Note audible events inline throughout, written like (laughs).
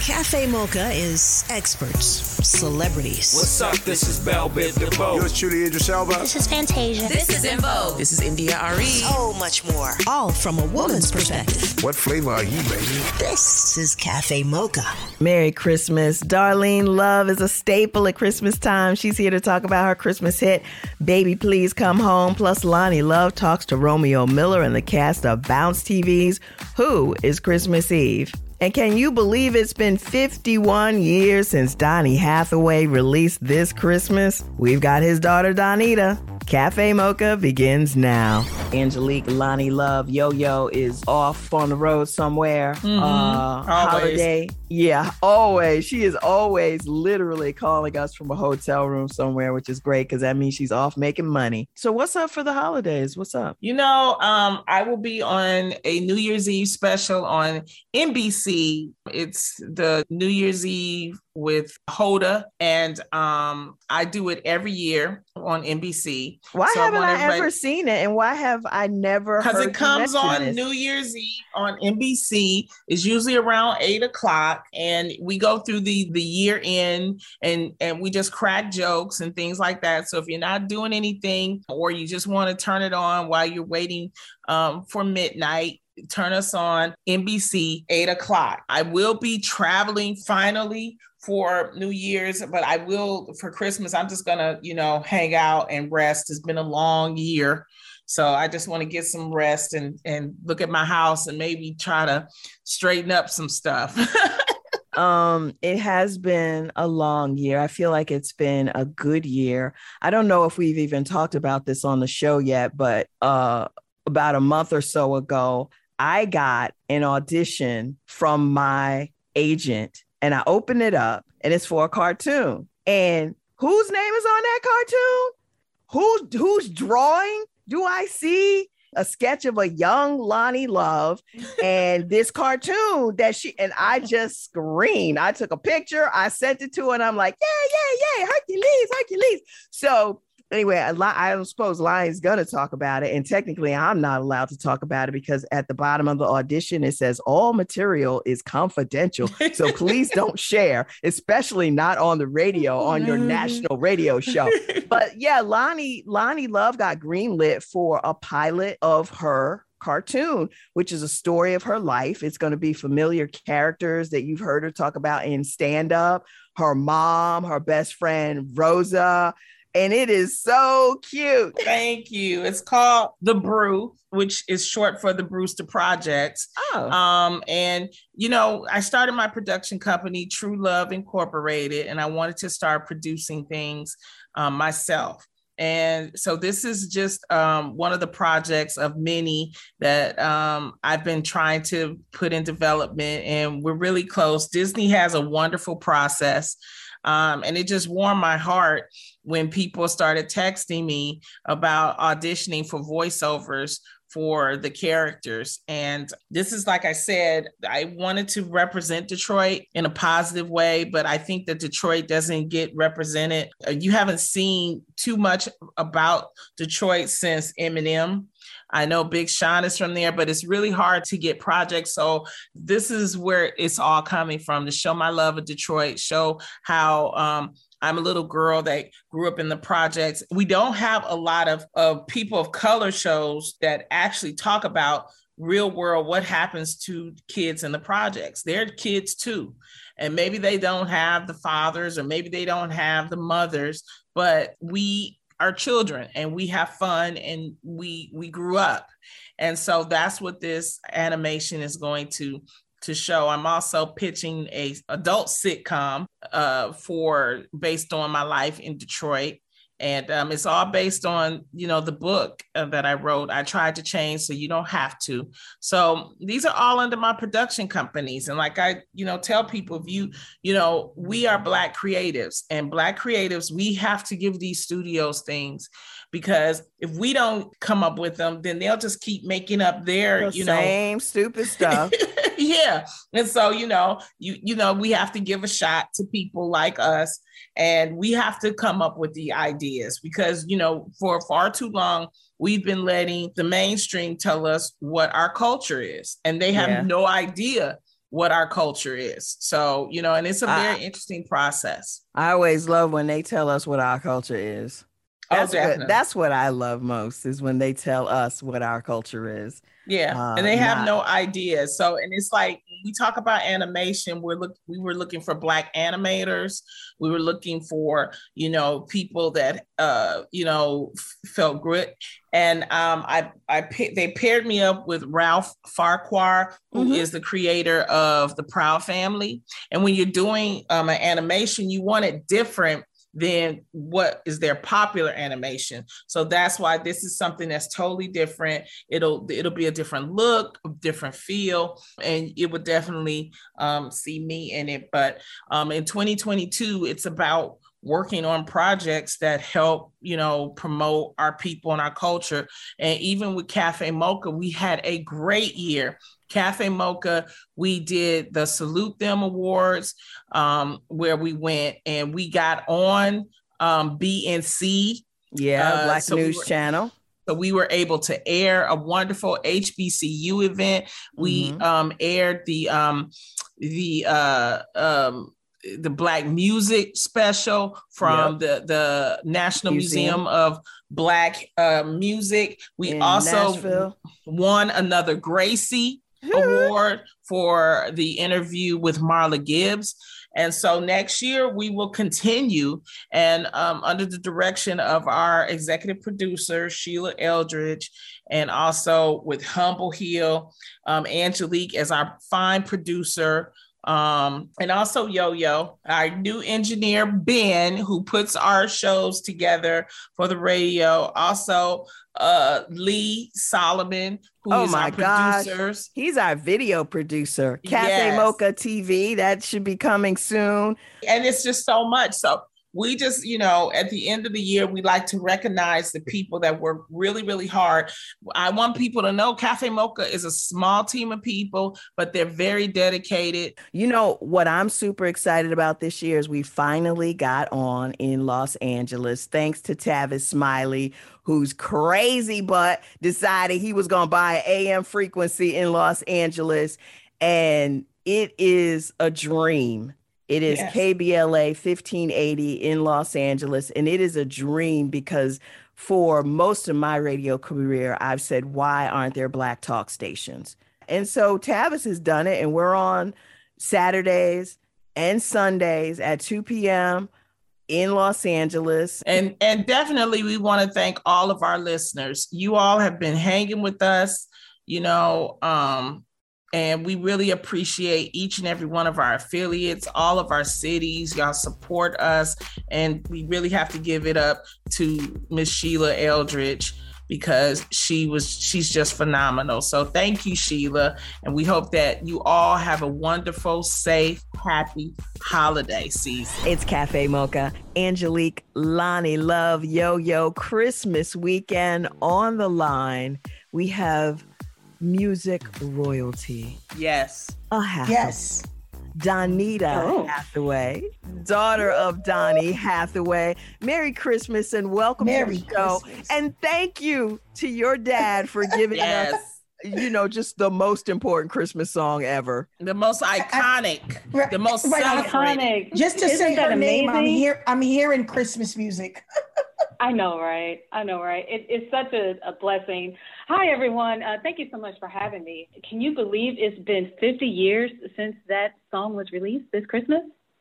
Cafe Mocha is experts, celebrities. What's up? This is Bell Biv DeVoe. Yours truly, Idris Elba. This is Fantasia. This is En Vogue. This is India.Arie. So much more. All from a woman's perspective. What flavor are you, baby? This is Cafe Mocha. Merry Christmas. Darlene Love is a staple at Christmas time. She's here to talk about her Christmas hit, Baby Please Come Home. Plus, Loni Love talks to Romeo Miller and the cast of Bounce TV's Who is Christmas Eve? And can you believe it's been 51 years since Donny Hathaway released this Christmas? We've got his daughter Donita. Cafe Mocha begins now. Angelique Loni Love Yo Yo is off on the road somewhere. Mm-hmm. Uh, holiday. Yeah, always. She is always literally calling us from a hotel room somewhere, which is great because that means she's off making money. So, what's up for the holidays? What's up? You know, um, I will be on a New Year's Eve special on NBC. It's the New Year's Eve with Hoda, and um, I do it every year on NBC. Why So haven't I everybody- ever seen it? And why have I never because it comes on this? New Year's Eve on NBC. It's usually around eight o'clock, and we go through the the year end, and and we just crack jokes and things like that. So if you're not doing anything, or you just want to turn it on while you're waiting um, for midnight. Turn us on NBC, eight o'clock. I will be traveling finally for New Year's, but I will for Christmas. I'm just gonna, you know, hang out and rest. It's been a long year. So I just want to get some rest and and look at my house and maybe try to straighten up some stuff. (laughs) Um, it has been a long year. I feel like it's been a good year. I don't know if we've even talked about this on the show yet, but uh about a month or so ago, I got an audition from my agent and I opened it up and it's for a cartoon. And whose name is on that cartoon? Who's who's drawing? Do I see a sketch of a young Loni Love (laughs) and this cartoon that she and I just screamed. I took a picture, I sent it to her, and I'm like, yeah, yeah, yeah, Hercules, Hercules. So anyway, I, li- I suppose Lion's gonna talk about it, and technically, I'm not allowed to talk about it because at the bottom of the audition it says all material is confidential. So (laughs) please don't share, especially not on the radio oh, on your national radio show but yeah, Loni Loni Love got greenlit for a pilot of her cartoon, which is a story of her life. It's going to be familiar characters that you've heard her talk about in stand up, her mom, her best friend Rosa, and it is so cute. Thank you. It's called The Brew, which is short for the Brewster Project. Oh, Um, and you know, I started my production company, True Love Incorporated, and I wanted to start producing things um, myself. And so this is just um, one of the projects of many that um, I've been trying to put in development, and we're really close. Disney has a wonderful process. Um, and it just warmed my heart when people started texting me about auditioning for voiceovers for the characters. And this is, like I said, I wanted to represent Detroit in a positive way, but I think that Detroit doesn't get represented. Uh, You haven't seen too much about Detroit since Eminem. I know Big Sean is from there, but it's really hard to get projects. So this is where it's all coming from to show my love of Detroit, show how um, I'm a little girl that grew up in the projects. We don't have a lot of, of people of color shows that actually talk about real world what happens to kids in the projects. They're kids too. And maybe they don't have the fathers or maybe they don't have the mothers, but we are children and we have fun and we we grew up. And so that's what this animation is going to to show. I'm also pitching a adult sitcom uh, for based on my life in Detroit, and um, it's all based on you know the book uh, that I wrote. I tried to change so you don't have to. So these are all under my production companies, and like I you know tell people, if you you know we are Black creatives, and Black creatives we have to give these studios things because if we don't come up with them, then they'll just keep making up their The you know same stupid stuff. (laughs) (laughs) yeah and so you know you you know we have to give a shot to people like us and we have to come up with the ideas because you know for far too long we've been letting the mainstream tell us what our culture is and they have Yeah. no idea what our culture is so you know and it's a very Ah. interesting process I always love when they tell us what our culture is. Oh, That's, what, definitely. that's what I love most is when they tell us what our culture is. Yeah, uh, and they have not- no idea. So, and it's like when we talk about animation. We're look we were looking for black animators. We were looking for you know people that uh you know f- felt grit. And um, I I pa- they paired me up with Ralph Farquhar, who is Mhm. the creator of the Proud Family. And when you're doing um, an animation, you want it different than what is their popular animation. So that's why this is something that's totally different. It'll it'll be a different look, different feel, and it would definitely um, see me in it. But um, in 2022, it's about working on projects that help you know promote our people and our culture and even with cafe mocha we had a great year cafe mocha we did the salute them awards um, where we went and we got on um, bnc Yeah, Uh, Black so we News were- Channel. so we were able to air a wonderful HBCU event. We Mhm. um, aired the um, the uh, um, the Black Music Special from the the National Museum. Museum, of Black uh, Music. We in also Nashville. won another Gracie (laughs) Award for the interview with Marla Gibbs. And so next year we will continue and um, under the direction of our executive producer, Sheila Eldridge, and also with Humble Hill, um, Angelique as our fine producer. Um, and also Yo Yo, our new engineer, Ben, who puts our shows together for the radio. Also, uh, Lee Solomon, who is Oh my our gosh. producers. He's our video producer. Cafe Yes. Mocha TV. That should be coming soon. and it's just so much. So we just, you know, at the end of the year, we like to recognize the people that work really, really hard. I want people to know Cafe Mocha is a small team of people, but they're very dedicated. You know what I'm super excited about this year is we finally got on in Los Angeles thanks to Tavis Smiley, who's crazy but decided he was going to buy AM frequency in Los Angeles and it is a dream. It is Yes. KBLA 1580 in Los Angeles and it is a dream because for most of my radio career I've said why aren't there black talk stations? And so Tavis has done it, and we're on Saturdays and Sundays at 2 p.m. in Los Angeles. And and definitely we want to thank all of our listeners. You all have been hanging with us, you know, um, and we really appreciate each and every one of our affiliates, all of our cities. Y'all support us, and we really have to give it up to Miss Sheila Eldridge because she was she's just phenomenal. So thank you, Sheila, and we hope that you all have a wonderful, safe, happy holiday season. It's Cafe Mocha, Angelique, Loni, Love, Yo Yo, Christmas weekend on the line. We have music royalty. Yes. A Hathaway. Yes. Donita Oh. Hathaway, daughter of Donny Hathaway. Merry Christmas and welcome Merry to the show. Christmas. And thank you to your dad for (laughs) giving us you know, just the most important Christmas song ever. The most iconic, Right, the most right. Iconic. Just to Isn't say that her name, I'm amazing? here. I'm hearing Christmas music. (laughs) I know, right? I know, right? It, it's such a, a blessing. Hi, everyone. Uh, thank you so much for having me. Can you believe it's been 50 years since that song was released this Christmas?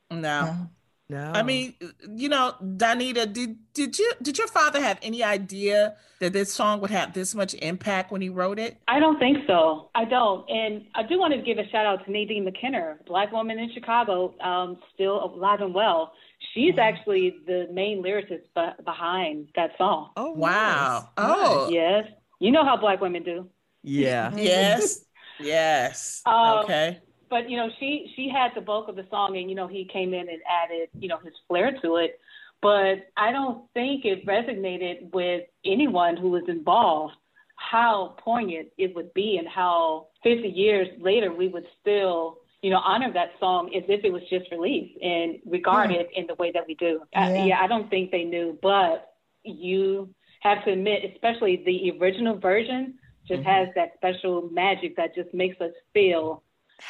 No. No. I mean, you know, Donita, did did you did your father have any idea that this song would have this much impact when he wrote it? I don't think so. I don't. And I do want to give a shout out to Nadine McKinnor, black woman in Chicago, um, still alive and well. she's actually the main lyricist be- behind that song. Oh Wow. nice. Oh. Yes, you know how black women do. Yeah. (laughs) Yes. Yes. (laughs) Um, okay. But you know, she she had the bulk of the song, and you know, he came in and added you know his flair to it. But I don't think it resonated with anyone who was involved. How poignant it would be, and how 50 years later we would still you know, honor that song as if it was just released and regard it in the way that we do. I, Yeah. yeah, I don't think they knew, but you have to admit, especially the original version, just has that special magic that just makes us feel,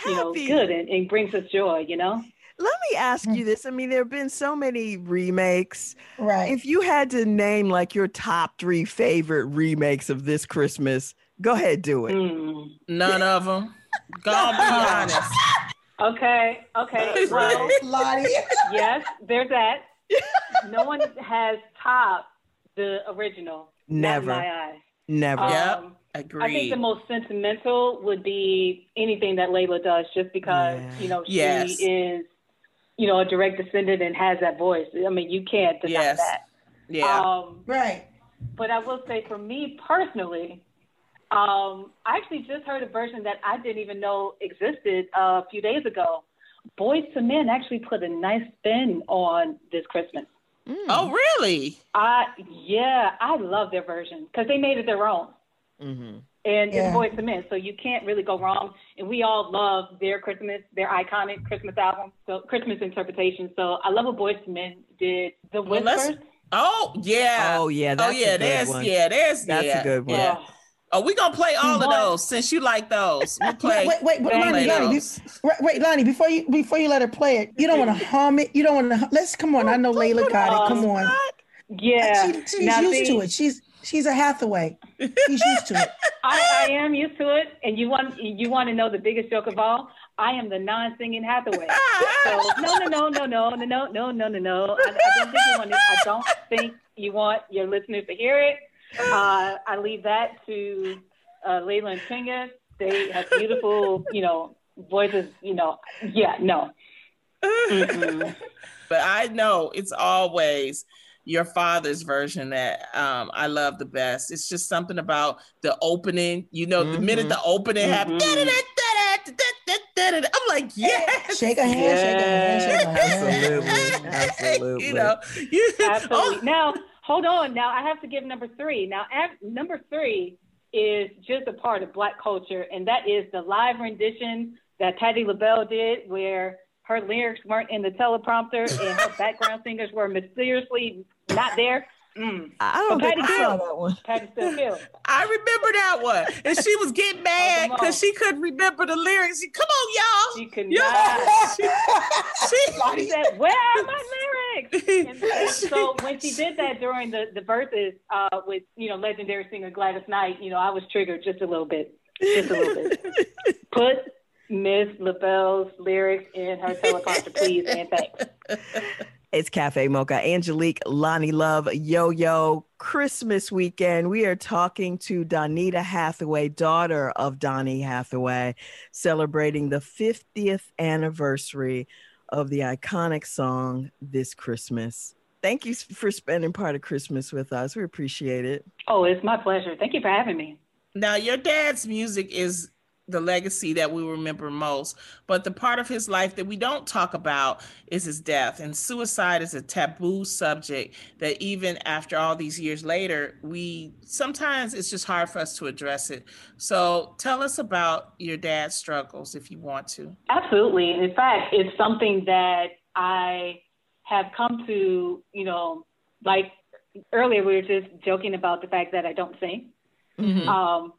you know, good and, and brings us joy. You know. Let me ask you this. I mean, there have been so many remakes. Right. If you had to name like your top three favorite remakes of this Christmas, go ahead, do it. Mm. None of them. (laughs) Gonna be honest. Okay. Okay. Well, Lottie. (laughs) yes, there's that. (laughs) No one has topped the original. not in Never. my eyes. Never. Yep. Um, Agreed. I think the most sentimental would be anything that Lalah does, just because Yeah. you know she Yes. is, you know, a direct descendant and has that voice. I mean, you can't deny Yes. that. yeah. Um, Right. but I will say, for me personally, um, I actually just heard a version that I didn't even know existed uh, a few days ago. Boyz II Men actually put a nice spin on this Christmas. Oh, really? I yeah, I love their version because they made it their own. Mm-hmm. and Yeah. it's Boyz II Men, so you can't really go wrong. And we all love their Christmas, their iconic Christmas album, so Christmas interpretation. So I love what Boyz II Men did. The Well, Whispers. Oh yeah. Oh, yeah, that's oh a yeah. good there's one. yeah. There's That's a good one. Yeah. Oh, Oh, we gonna play all of those since you like those. We'll play. Wait, wait, wait, Thank Loni, you. Loni, be- wait, wait, Loni, before you before you let her play it, you don't want to hum it. You don't want to. Let's come on. I know Lalah got it. Come on. yeah. She, she's Now, used see, to it. She's she's a Hathaway. She's used to it. I, I am used to it, and you want you want to know the biggest joke of all? I am the non-singing Hathaway. So no, no, no, no, no, no, no, no, no, no, no. I, I don't think you want. It. I don't think you want your listeners to hear it. Uh, I leave that to uh, Lalah and Chinga. They have beautiful, you know, voices. You know, yeah, no. Mm-mm. but I know it's always your father's version that um, I love the best. It's just something about the opening. You know, the minute the opening happens, Mhm. I'm like, yes. Shake a hand, shake a hand, shake her hand. Absolutely. Absolutely. you know, you, Absolutely. oh, Now, hold on. Now, I have to give number three. Now, number three is just a part of Black culture, and that is the live rendition that Patti LaBelle did, where her lyrics weren't in the teleprompter and her background singers were mysteriously not there. Mm. I don't But think I saw that one. Patti still killed. (laughs) I remember that one. And she was getting (laughs) mad come on. because she couldn't remember the lyrics. She, Come on, y'all. She could Yeah. not. (laughs) She- She said, "Where are my lyrics?" And, and so when she did that during the the verses uh, with you know legendary singer Gladys Knight, you know I was triggered just a little bit, just a little bit. Put Miss LaBelle's lyrics in her teleprompter, please, and thanks. It's Cafe Mocha. Angelique, Loni Love, Yo Yo, Christmas weekend. We are talking to Donita Hathaway, daughter of Donny Hathaway, celebrating the 50th anniversary of the iconic song This Christmas. Thank you for spending part of Christmas with us. We appreciate it. Oh, it's my pleasure. Thank you for having me. Now, your dad's music is the legacy that we remember most, but the part of his life that we don't talk about is his death. And suicide is a taboo subject that even after all these years later, we sometimes it's just hard for us to address it. So tell us about your dad's struggles if you want to. Absolutely. In fact, it's something that I have come to, you know, like earlier we were just joking about the fact that I don't sing, um,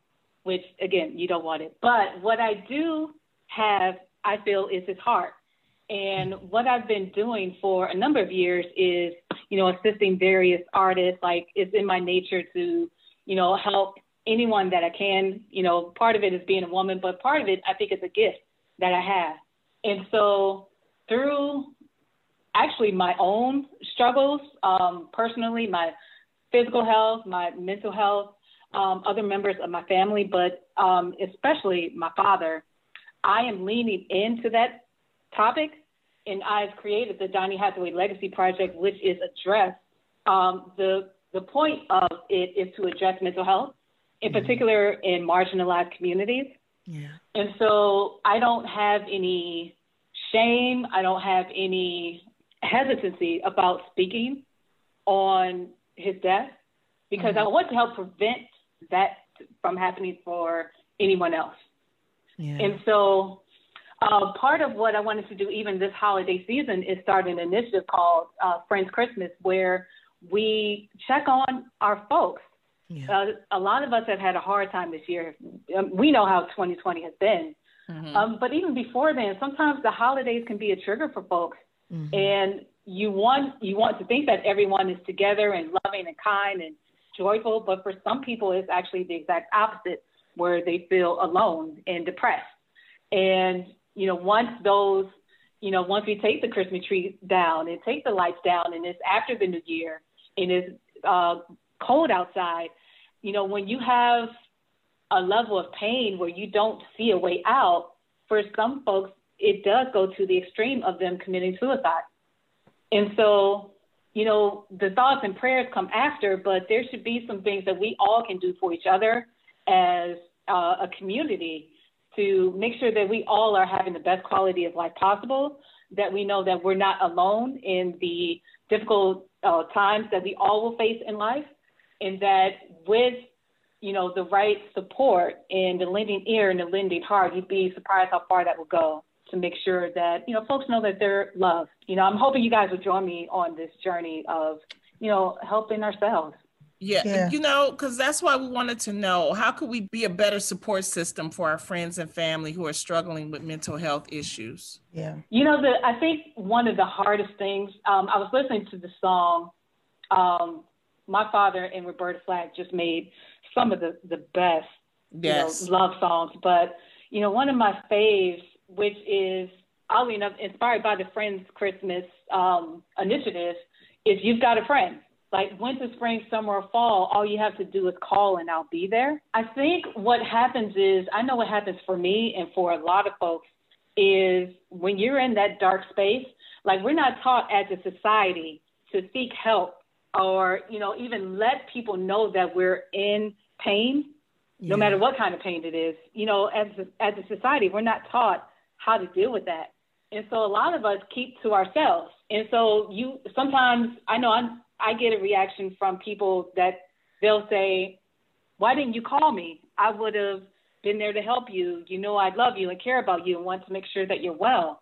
which again, you don't want it. But what I do have, I feel, is his heart. And what I've been doing for a number of years is, you know, assisting various artists. Like it's in my nature to, you know, help anyone that I can. You know, part of it is being a woman, but part of it I think is a gift that I have. And so through actually my own struggles, um, personally, my physical health, my mental health, um, other members of my family, but um, especially my father, I am leaning into that topic and I've created the Donny Hathaway Legacy Project, which is addressed. Um, the the point of it is to address mental health, in mm-hmm. particular in marginalized communities. Yeah. And so I don't have any shame. I don't have any hesitancy about speaking on his death because mm-hmm. I want to help prevent that from happening for anyone else. Yeah. And so uh, part of what I wanted to do, even this holiday season, is start an initiative called uh, Friends Christmas, where we check on our folks. Yeah. Uh, a lot of us have had a hard time this year. Um, we know how 2020 has been. Mm-hmm. Um, but even before then, sometimes the holidays can be a trigger for folks. Mm-hmm. And you want you want to think that everyone is together and loving and kind and joyful, but for some people, it's actually the exact opposite, where they feel alone and depressed. And you know, once those, you know, once we take the Christmas tree down and take the lights down, and it's after the new year and it's uh, cold outside, you know, when you have a level of pain where you don't see a way out, for some folks, it does go to the extreme of them committing suicide. And so, you know, the thoughts and prayers come after, but there should be some things that we all can do for each other as uh, a community to make sure that we all are having the best quality of life possible, that we know that we're not alone in the difficult uh, times that we all will face in life, and that with you know the right support and the lending ear and the lending heart, you'd be surprised how far that will go to make sure that you know folks know that they're loved. You know, I'm hoping you guys will join me on this journey of you know helping ourselves. Yeah, yeah. you know, because that's why we wanted to know how could we be a better support system for our friends and family who are struggling with mental health issues. Yeah, you know, the I think one of the hardest things. Um, I was listening to the song. Um, my father and Roberta Flack just made some of the the best yes. you know, love songs, but you know, one of my faves, which is oddly enough inspired by the Friends Christmas um, initiative, is "You've Got a Friend." like winter, spring, summer, or fall, all you have to do is call and I'll be there. I think what happens is, I know what happens for me and for a lot of folks is when you're in that dark space, like we're not taught as a society to seek help or, you know, even let people know that we're in pain, yeah. no matter what kind of pain it is. You know, as a, as a society, we're not taught how to deal with that. And so a lot of us keep to ourselves. And so you sometimes I know I'm I get a reaction from people that they'll say, Why didn't you call me? I would have been there to help you. You know, I'd love you and care about you and want to make sure that you're well.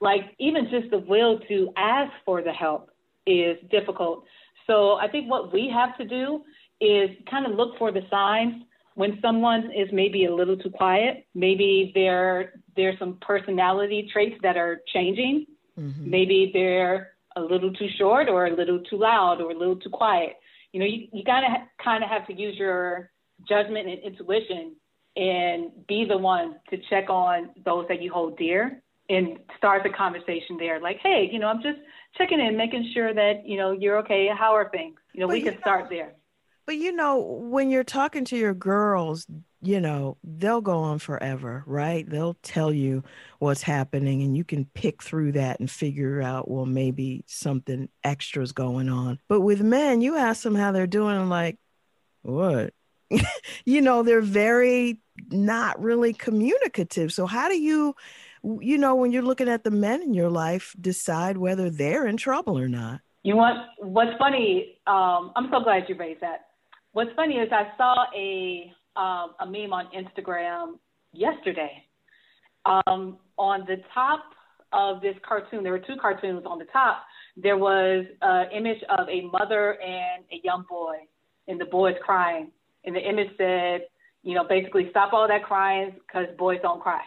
Like, even just the will to ask for the help is difficult. So, I think what we have to do is kind of look for the signs when someone is maybe a little too quiet, maybe there there's some personality traits that are changing. Mm-hmm. Maybe they're a little too short or a little too loud or a little too quiet. You know, you, you gotta ha- kind of have to use your judgment and intuition and be the one to check on those that you hold dear and start the conversation there. Like, hey, you know, I'm just checking in, making sure that, you know, you're okay. How are things? You know, but we can start there. But you know, when you're talking to your girls, you know, they'll go on forever, right? They'll tell you what's happening and you can pick through that and figure out, well, maybe something extra's going on. But with men, you ask them how they're doing, like, what? (laughs) you know, they're very not really communicative. So, how do you, you know, when you're looking at the men in your life, decide whether they're in trouble or not? You want, what's funny, um, I'm so glad you raised that. What's funny is I saw a um, a meme on Instagram yesterday. Um, on the top of this cartoon, there were two cartoons on the top. There was an image of a mother and a young boy, and the boy's crying. And the image said, you know, basically stop all that crying because boys don't cry.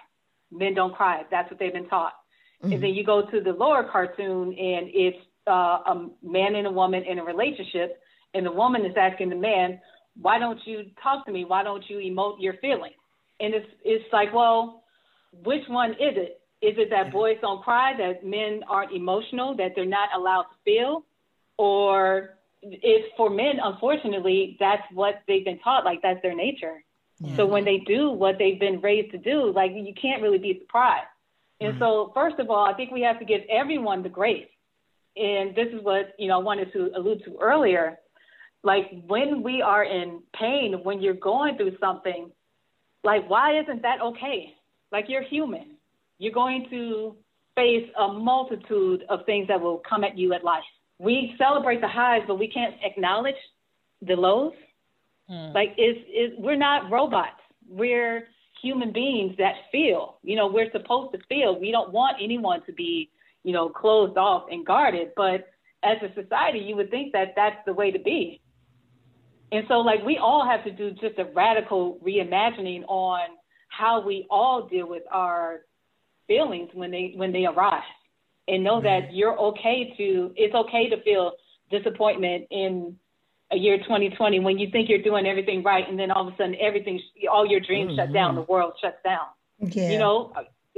Men don't cry. That's what they've been taught. Mm-hmm. And then you go to the lower cartoon, and it's uh, a man and a woman in a relationship, and the woman is asking the man, why don't you talk to me? Why don't you emote your feelings? And it's it's like, well, which one is it? Is it that boys don't cry, that men aren't emotional, that they're not allowed to feel? Or if for men, unfortunately, that's what they've been taught, like that's their nature. Yeah. So when they do what they've been raised to do, like you can't really be surprised. And mm-hmm. so, first of all, I think we have to give everyone the grace. And this is what, you know, I wanted to allude to earlier. Like when we are in pain, when you're going through something, like why isn't that okay? Like you're human. You're going to face a multitude of things that will come at you at life. We celebrate the highs, but we can't acknowledge the lows. Hmm. Like it's, it's we're not robots. We're human beings that feel. You know, we're supposed to feel. We don't want anyone to be, you know, closed off and guarded. But as a society, you would think that that's the way to be. And so, like, we all have to do just a radical reimagining on how we all deal with our feelings when they when they arise, and know that mm-hmm. you're okay to. It's okay to feel disappointment in a year 2020 when you think you're doing everything right and then all of a sudden everything all your dreams mm-hmm. shut down mm-hmm. the world shuts down yeah. you know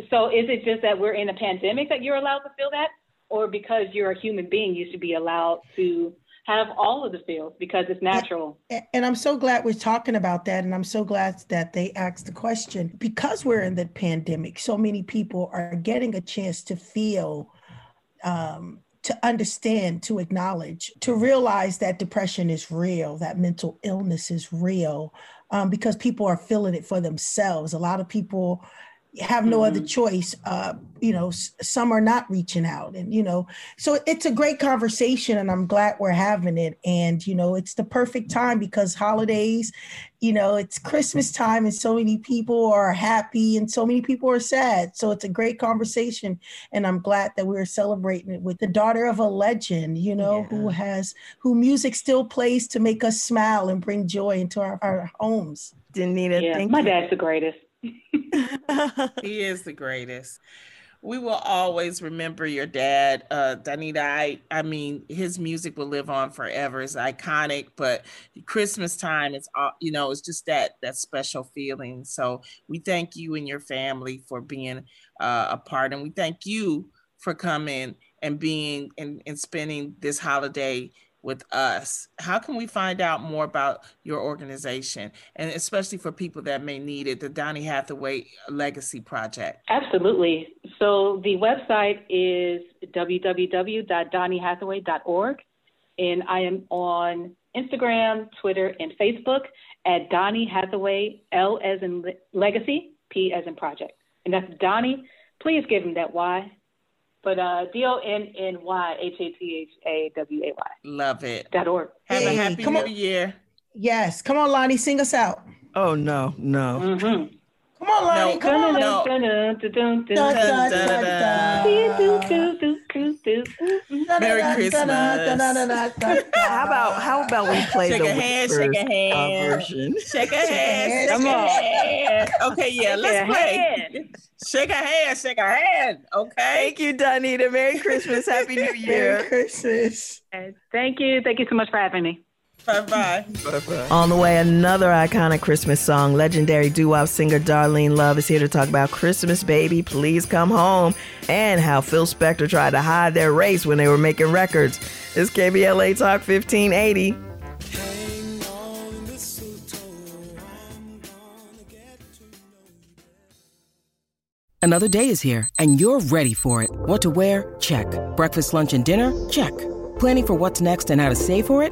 so is it just that we're in a pandemic that you're allowed to feel that or because you're a human being you should be allowed to have all of the feels because it's natural and, and i'm so glad we're talking about that and i'm so glad that they asked the question because we're in the pandemic so many people are getting a chance to feel um, to understand, to acknowledge, to realize that depression is real, that mental illness is real, um, because people are feeling it for themselves. A lot of people have no mm-hmm. other choice. Uh, you know, s- some are not reaching out, and you know, so it's a great conversation, and I'm glad we're having it. And you know, it's the perfect time because holidays, you know, it's Christmas time, and so many people are happy, and so many people are sad. So it's a great conversation, and I'm glad that we're celebrating it with the daughter of a legend. You know, yeah. who has who music still plays to make us smile and bring joy into our, our homes. Donita, yeah, my dad's the greatest. (laughs) he is the greatest. We will always remember your dad, uh, Donita. I, I mean, his music will live on forever. It's iconic, but Christmas time, it's all you know, it's just that that special feeling. So we thank you and your family for being uh, a part, and we thank you for coming and being and, and spending this holiday with us, how can we find out more about your organization and especially for people that may need it, the Donny Hathaway Legacy Project? Absolutely. So the website is www.donnyhathaway.org and I am on Instagram, Twitter, and Facebook at Donny Hathaway, L as in legacy, P as in project. And that's Donny. Please give him that Y but uh, D O N N Y H A T H A W A Y. Love it. Dot org. Have hey, a happy new on. year. Yes. Come on, Loni, sing us out. Oh no, no. Mm-hmm. Come on, Loni. No, come on. No. Merry Christmas. (laughs) how about how about we play shake the a hand, shake a uh, hand, version? Shake a hand. Come on. Okay, yeah, let's play. Shake a hand, shake a hand. Okay. Thank you, Donita. Merry Christmas. Happy New (laughs) Year. Merry Christmas. Thank you. Thank you so much for having me. Bye bye. Bye bye. On the way, another iconic Christmas song. Legendary doo wop singer Darlene Love is here to talk about Christmas Baby, Please Come Home, and how Phil Spector tried to hide their race when they were making records. It's KBLA Talk 1580. Another day is here, and you're ready for it. What to wear? Check. Breakfast, lunch, and dinner? Check. Planning for what's next and how to save for it?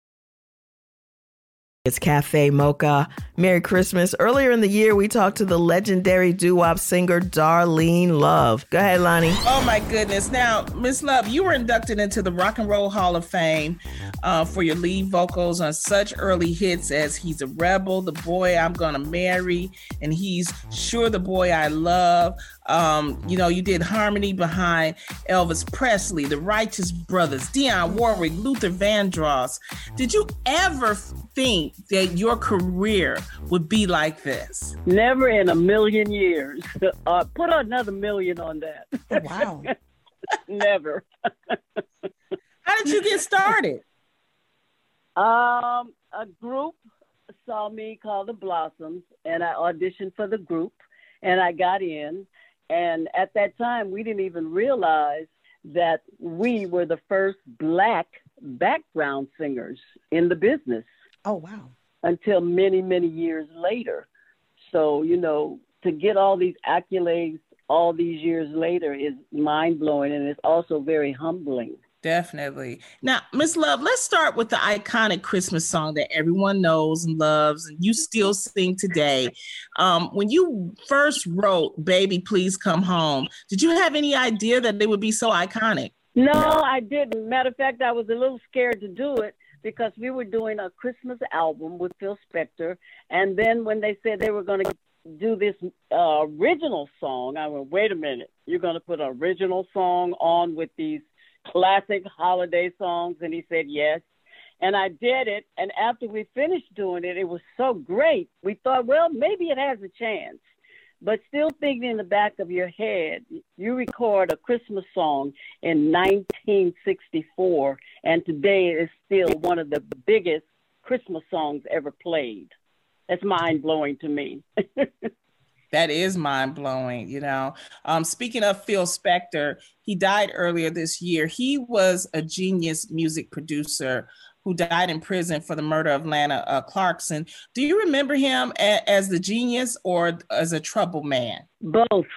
It's Cafe Mocha. Merry Christmas. Earlier in the year, we talked to the legendary doo wop singer Darlene Love. Go ahead, Loni. Oh, my goodness. Now, Miss Love, you were inducted into the Rock and Roll Hall of Fame uh, for your lead vocals on such early hits as He's a Rebel, The Boy I'm Gonna Marry, and He's Sure the Boy I Love. Um, you know, you did harmony behind Elvis Presley, the Righteous Brothers, Dionne Warwick, Luther Vandross. Did you ever think that your career would be like this? Never in a million years. (laughs) Uh, put another million on that. Oh, wow. (laughs) Never. How did you get started? Um, a group saw me called the Blossoms, and I auditioned for the group, and I got in. And at that time, we didn't even realize that we were the first black background singers in the business. Oh, wow. Until many, many years later. So, you know, to get all these accolades all these years later is mind blowing and it's also very humbling. Definitely. Now, Miss Love, let's start with the iconic Christmas song that everyone knows and loves, and you still sing today. Um, when you first wrote "Baby, Please Come Home," did you have any idea that it would be so iconic? No, I didn't. Matter of fact, I was a little scared to do it because we were doing a Christmas album with Phil Spector, and then when they said they were going to do this uh, original song, I went, "Wait a minute, you're going to put an original song on with these?" Classic holiday songs? And he said, yes. And I did it. And after we finished doing it, it was so great. We thought, well, maybe it has a chance. But still thinking in the back of your head, you record a Christmas song in 1964, and today it is still one of the biggest Christmas songs ever played. That's mind blowing to me. (laughs) that is mind blowing. You know, um, speaking of Phil Spector, he died earlier this year. He was a genius music producer who died in prison for the murder of Lana uh, Clarkson. Do you remember him a- as the genius or as a trouble man? Both.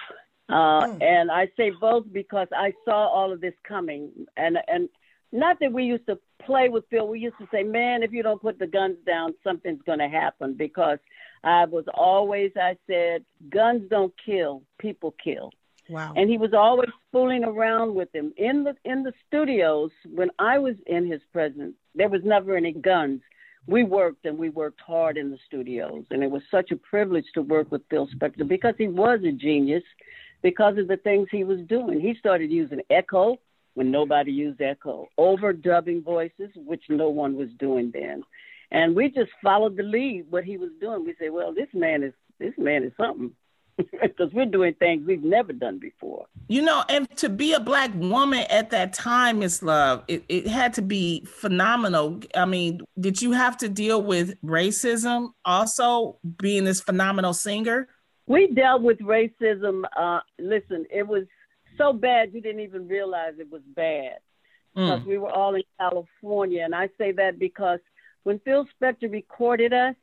Uh, mm. And I say both because I saw all of this coming, and and not that we used to play with Phil. We used to say, "Man, if you don't put the guns down, something's going to happen." Because I was always, I said, guns don't kill, people kill. Wow. And he was always fooling around with him in the in the studios. When I was in his presence, there was never any guns. We worked and we worked hard in the studios, and it was such a privilege to work with Phil Spector because he was a genius, because of the things he was doing. He started using echo when nobody used echo, overdubbing voices, which no one was doing then. And we just followed the lead, what he was doing. We said, well, this man is this man is something. (laughs) Because we're doing things we've never done before. You know, and to be a black woman at that time, Miss Love, it, it had to be phenomenal. I mean, did you have to deal with racism also being this phenomenal singer? We dealt with racism. Uh, listen, it was so bad you didn't even realize it was bad because mm. we were all in California. And I say that because when Phil Spector recorded us,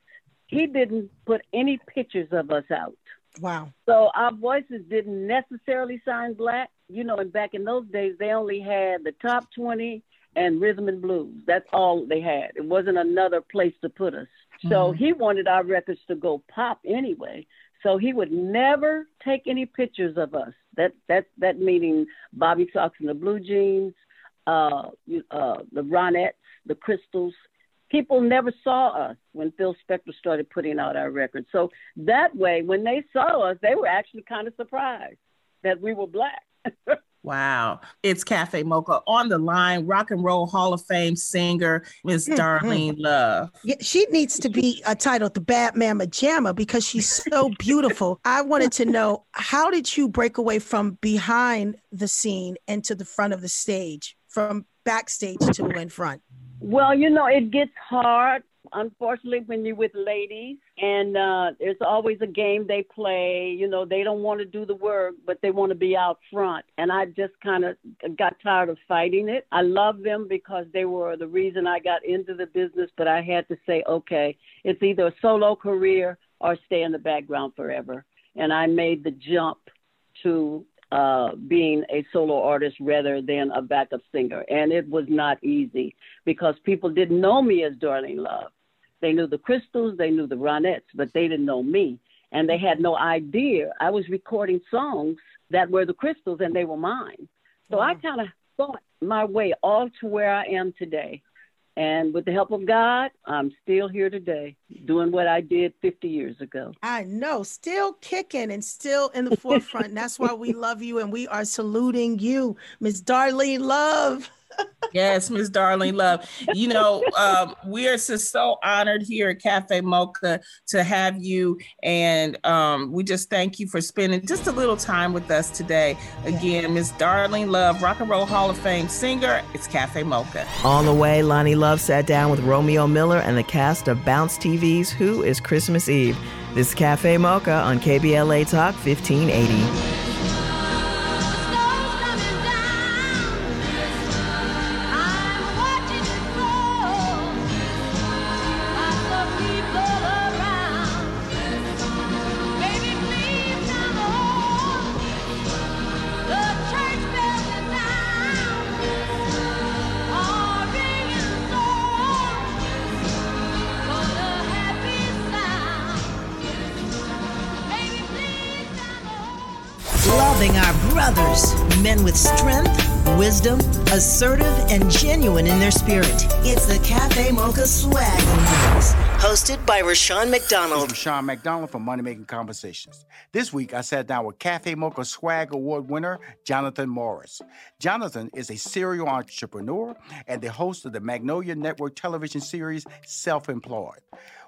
he didn't put any pictures of us out. Wow. So our voices didn't necessarily sound black. You know, and back in those days, they only had the top 20 and rhythm and blues. That's all they had. It wasn't another place to put us. So mm-hmm. he wanted our records to go pop anyway. So he would never take any pictures of us. That that that meaning Bob B. Soxx and the Blue Jeans, uh, uh, the Ronettes, the Crystals people never saw us when Phil Spector started putting out our records. So that way, when they saw us, they were actually kind of surprised that we were black. (laughs) Wow. It's Cafe Mocha on the line, Rock and Roll Hall of Fame singer, Miss mm-hmm. Darlene Love. Yeah, she needs to be uh, titled the Bad Mama Jamma because she's so (laughs) beautiful. I wanted to know how did you break away from behind the scene and to the front of the stage, from backstage to in front? Well, you know, it gets hard, unfortunately, when you're with ladies, and uh, there's always a game they play. You know, they don't want to do the work, but they want to be out front. And I just kind of got tired of fighting it. I love them because they were the reason I got into the business, but I had to say, okay, it's either a solo career or stay in the background forever. And I made the jump to uh, being a solo artist rather than a backup singer. And it was not easy because people didn't know me as Darlene Love. They knew the Crystals, they knew the Ronettes, but they didn't know me. And they had no idea I was recording songs that were the Crystals and they were mine. So wow. I kind of thought my way all to where I am today. And with the help of God, I'm still here today doing what I did 50 years ago. I know, still kicking and still in the forefront. And that's why we love you and we are saluting you, Miss Darlene Love. Yes, Miss Darlene Love. You know, um, we are just so honored here at Cafe Mocha to have you. And um, we just thank you for spending just a little time with us today. Again, Miss Darlene Love, Rock and Roll Hall of Fame singer. It's Cafe Mocha. On the way, Loni Love sat down with Romeo Miller and the cast of Bounce TV's Who is Christmas Eve. This is Cafe Mocha on KBLA Talk 1580. Assertive, and genuine in their spirit. It's the Cafe Mocha Swag Awards, hosted by Rushion McDonald. This is Rushion McDonald from Money Making Conversations. This week, I sat down with Cafe Mocha Swag Award winner Jonathan Morris. Jonathan is a serial entrepreneur and the host of the Magnolia Network television series Self Employed.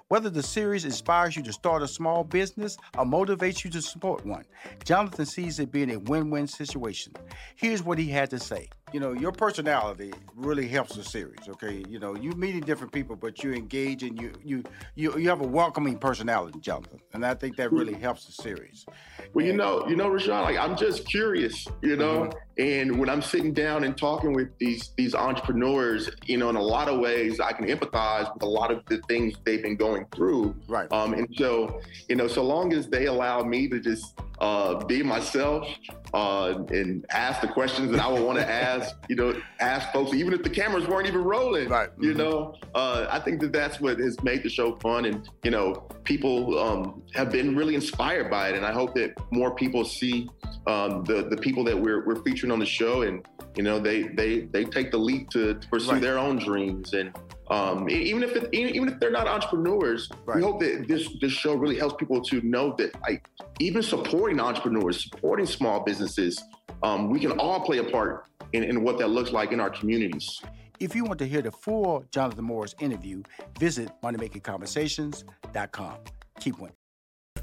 Whether the series inspires you to start a small business or motivates you to support one, Jonathan sees it being a win win situation. Here's what he had to say you know, your personality really helps the series. Okay, you know, you're meeting different people, but you engage and you you you you have a welcoming personality, Jonathan, and I think that really helps the series. Well, you know, you know, Rushion, like I'm just curious, you know, mm-hmm. and when I'm sitting down and talking with these these entrepreneurs, you know, in a lot of ways, I can empathize with a lot of the things they've been going through. Right. Um, and so, you know, so long as they allow me to just uh, be myself uh, and ask the questions that I would want to (laughs) ask. You know, ask folks, even if the cameras weren't even rolling. Right. You mm-hmm. know, uh, I think that that's what has made the show fun, and you know, people um, have been really inspired by it, and I hope that more people see um, the the people that we're we're featuring on the show, and you know, they they they take the leap to, to pursue right. their own dreams and um, even if it, even if they're not entrepreneurs, right. we hope that this this show really helps people to know that like even supporting entrepreneurs, supporting small businesses, um, we can all play a part in, in what that looks like in our communities. If you want to hear the full Jonathan Morris interview, visit moneymakingconversations.com. Keep winning.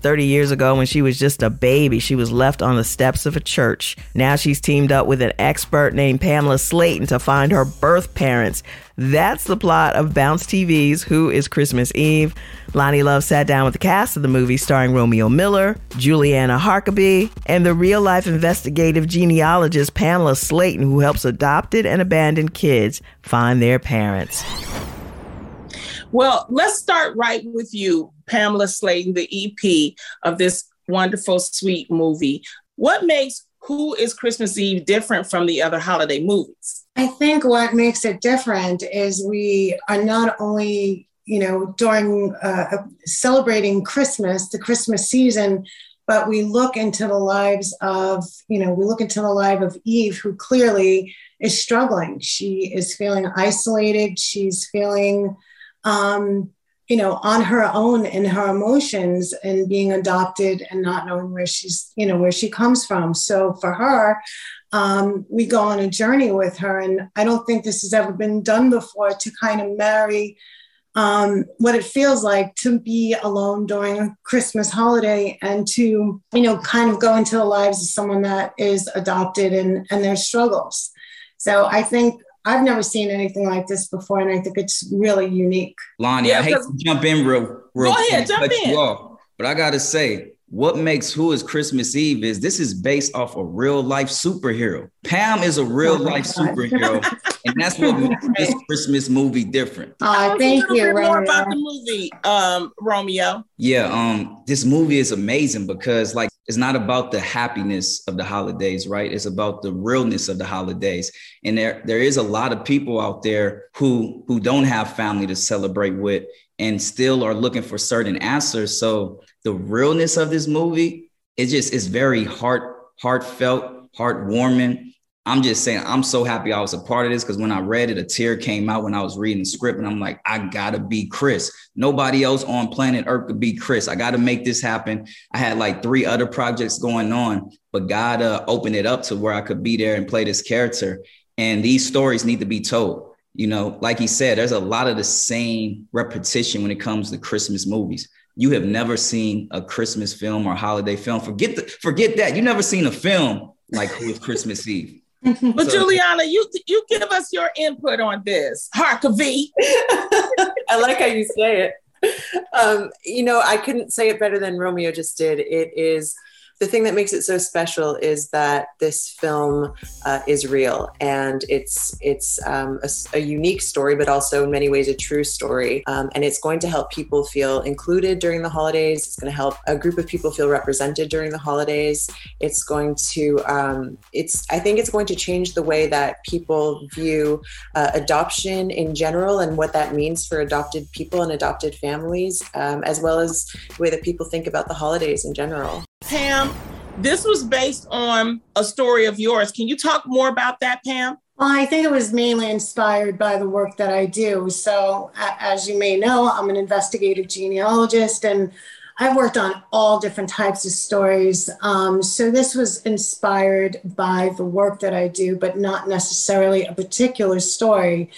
30 years ago when she was just a baby. She was left on the steps of a church. Now she's teamed up with an expert named Pamela Slaton to find her birth parents. That's the plot of Bounce TV's Who is Christmas Eve. Loni Love sat down with the cast of the movie starring Romeo Miller, Juliana Harkavy, and the real life investigative genealogist Pamela Slaton, who helps adopted and abandoned kids find their parents. Well, let's start right with you, Pamela Slaton, the EP of this wonderful, sweet movie. What makes Who is Christmas Eve different from the other holiday movies? I think what makes it different is we are not only, you know, during uh, celebrating Christmas, the Christmas season, but we look into the lives of, you know, we look into the life of Eve, who clearly is struggling. She is feeling isolated. She's feeling um, you know, on her own in her emotions and being adopted and not knowing where she's, you know, where she comes from. So for her, um, we go on a journey with her. And I don't think this has ever been done before to kind of marry um, what it feels like to be alone during a Christmas holiday and to, you know, kind of go into the lives of someone that is adopted and, and their struggles. So I think I've never seen anything like this before, and I think it's really unique. Loni, yeah, I hate to jump in real, real Go ahead, jump in. Off, but I gotta say, what makes Who is Christmas Eve is this is based off a real life superhero. Pam is a real oh life superhero, and that's what (laughs) makes this Christmas movie different. Oh, thank you. More about the movie, um, Romeo. Yeah, um, this movie is amazing because like it's not about the happiness of the holidays, right? It's about the realness of the holidays. And there, there is a lot of people out there who who don't have family to celebrate with and still are looking for certain answers. So the realness of this movie, it just is very heart, heartfelt, heartwarming. I'm just saying, I'm so happy I was a part of this because when I read it, a tear came out when I was reading the script, and I'm like, I gotta be Chris. Nobody else on planet Earth could be Chris. I gotta make this happen. I had like three other projects going on, but God uh, opened it up to where I could be there and play this character. And these stories need to be told. You know, like he said, there's a lot of the same repetition when it comes to Christmas movies. You have never seen a Christmas film or holiday film. Forget the, forget that. You never seen a film like with Christmas Eve. (laughs) But so, Juliana, you you give us your input on this. Harkavy. (laughs) I like how you say it. Um, you know, I couldn't say it better than Romeo just did. It is the thing that makes it so special is that this film uh, is real and it's it's um, a, a, unique story, but also in many ways a true story. Um, and it's going to help people feel included during the holidays. It's going to help a group of people feel represented during the holidays. It's going to um, it's I think it's going to change the way that people view uh, adoption in general and what that means for adopted people and adopted families, um, as well as the way that people think about the holidays in general. Pam, this was based on a story of yours. Can you talk more about that, Pam? Well, I think it was mainly inspired by the work that I do. So, as you may know, I'm an investigative genealogist and I've worked on all different types of stories. Um, so, this was inspired by the work that I do, but not necessarily a particular story.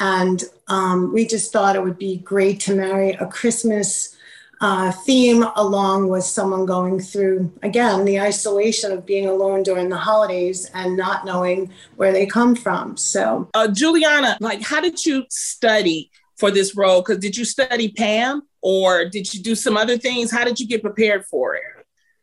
And um, we just thought it would be great to marry a Christmas uh, theme along with someone going through again the isolation of being alone during the holidays and not knowing where they come from. So uh, juliana like how did you study for this role? Because did you study pam or did you do some other things? How did you get prepared for it?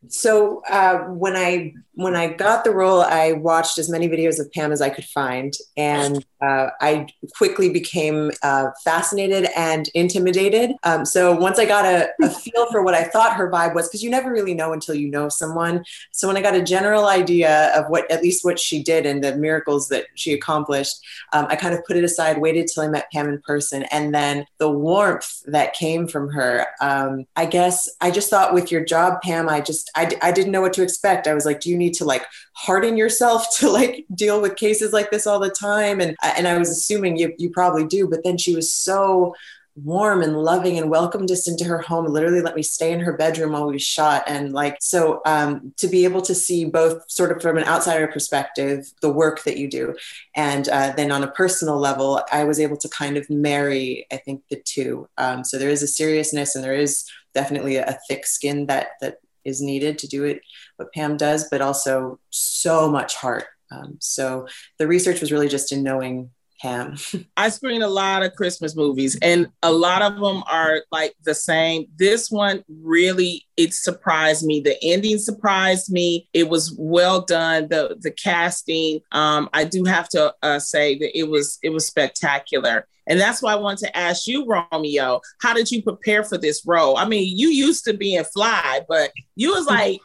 So uh, when I when I got the role, I watched as many videos of Pam as I could find, and uh, I quickly became uh, fascinated and intimidated. Um, so once I got a, a, (laughs) feel for what I thought her vibe was, because you never really know until you know someone. So when I got a general idea of what at least what she did and the miracles that she accomplished, um, I kind of put it aside, waited till I met Pam in person, and then the warmth that came from her. Um, I guess I just thought with your job, Pam, I just I, I didn't know what to expect. I was like, do you need to like harden yourself (laughs) to like deal with cases like this all the time? And and I was assuming you you probably do. But then she was so warm and loving and welcomed us into her home literally let me stay in her bedroom while we shot and like so um, to be able to see both sort of from an outsider perspective the work that you do and uh, then on a personal level i was able to kind of marry i think the two um, so there is a seriousness and there is definitely a thick skin that that is needed to do it what Pam does, but also so much heart. Um, so the research was really just in knowing Pam. (laughs) I screen a lot of Christmas movies, and a lot of them are like the same. This one really it surprised me. The ending surprised me. It was well done. The the casting, um, I do have to uh, say that it was it was spectacular. And that's why I want to ask you, Romeo, how did you prepare for this role? I mean, you used to being fly, but you was mm-hmm. like,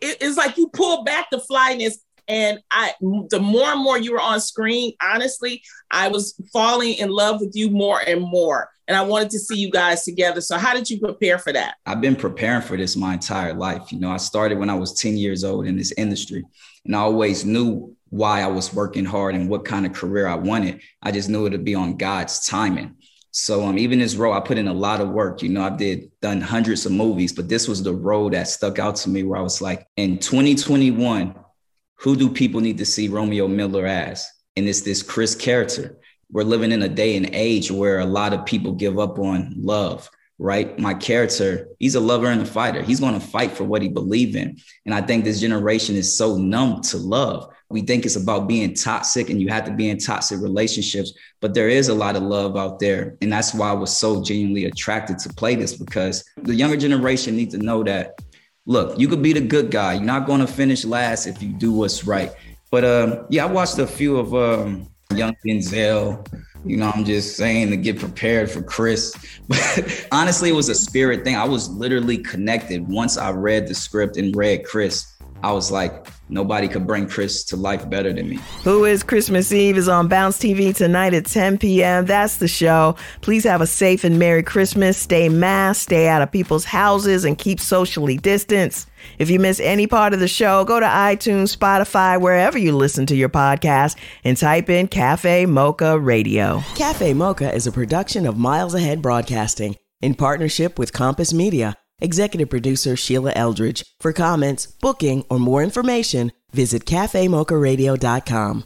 it's like you pulled back the flyness. And I, the more and more you were on screen, honestly, I was falling in love with you more and more. And I wanted to see you guys together. So, how did you prepare for that? I've been preparing for this my entire life. You know, I started when I was 10 years old in this industry, and I always knew why I was working hard and what kind of career I wanted. I just knew it would be on God's timing. So um, even this role, I put in a lot of work. You know, I did done hundreds of movies, but this was the role that stuck out to me where I was like, in 2021, who do people need to see Romeo Miller as? And it's this Chris character. We're living in a day and age where a lot of people give up on love right? My character, he's a lover and a fighter. He's going to fight for what he believes in. And I think this generation is so numb to love. We think it's about being toxic and you have to be in toxic relationships, but there is a lot of love out there. And that's why I was so genuinely attracted to play this because the younger generation needs to know that look, you could be the good guy. You're not going to finish last if you do what's right. But um, yeah, I watched a few of um, young Denzel. You know, I'm just saying to get prepared for Chris. (laughs) But honestly, it was a spirit thing. I was literally connected once I read the script and read Chris. I was like, nobody could bring Chris to life better than me. Who is Christmas Eve is on Bounce TV tonight at 10 p.m. That's the show. Please have a safe and Merry Christmas. Stay masked, stay out of people's houses, and keep socially distanced. If you miss any part of the show, go to iTunes, Spotify, wherever you listen to your podcast, and type in Cafe Mocha Radio. Cafe Mocha is a production of Miles Ahead Broadcasting in partnership with Compass Media. Executive producer Sheila Eldridge. For comments, booking, or more information, visit cafemocharadio.com.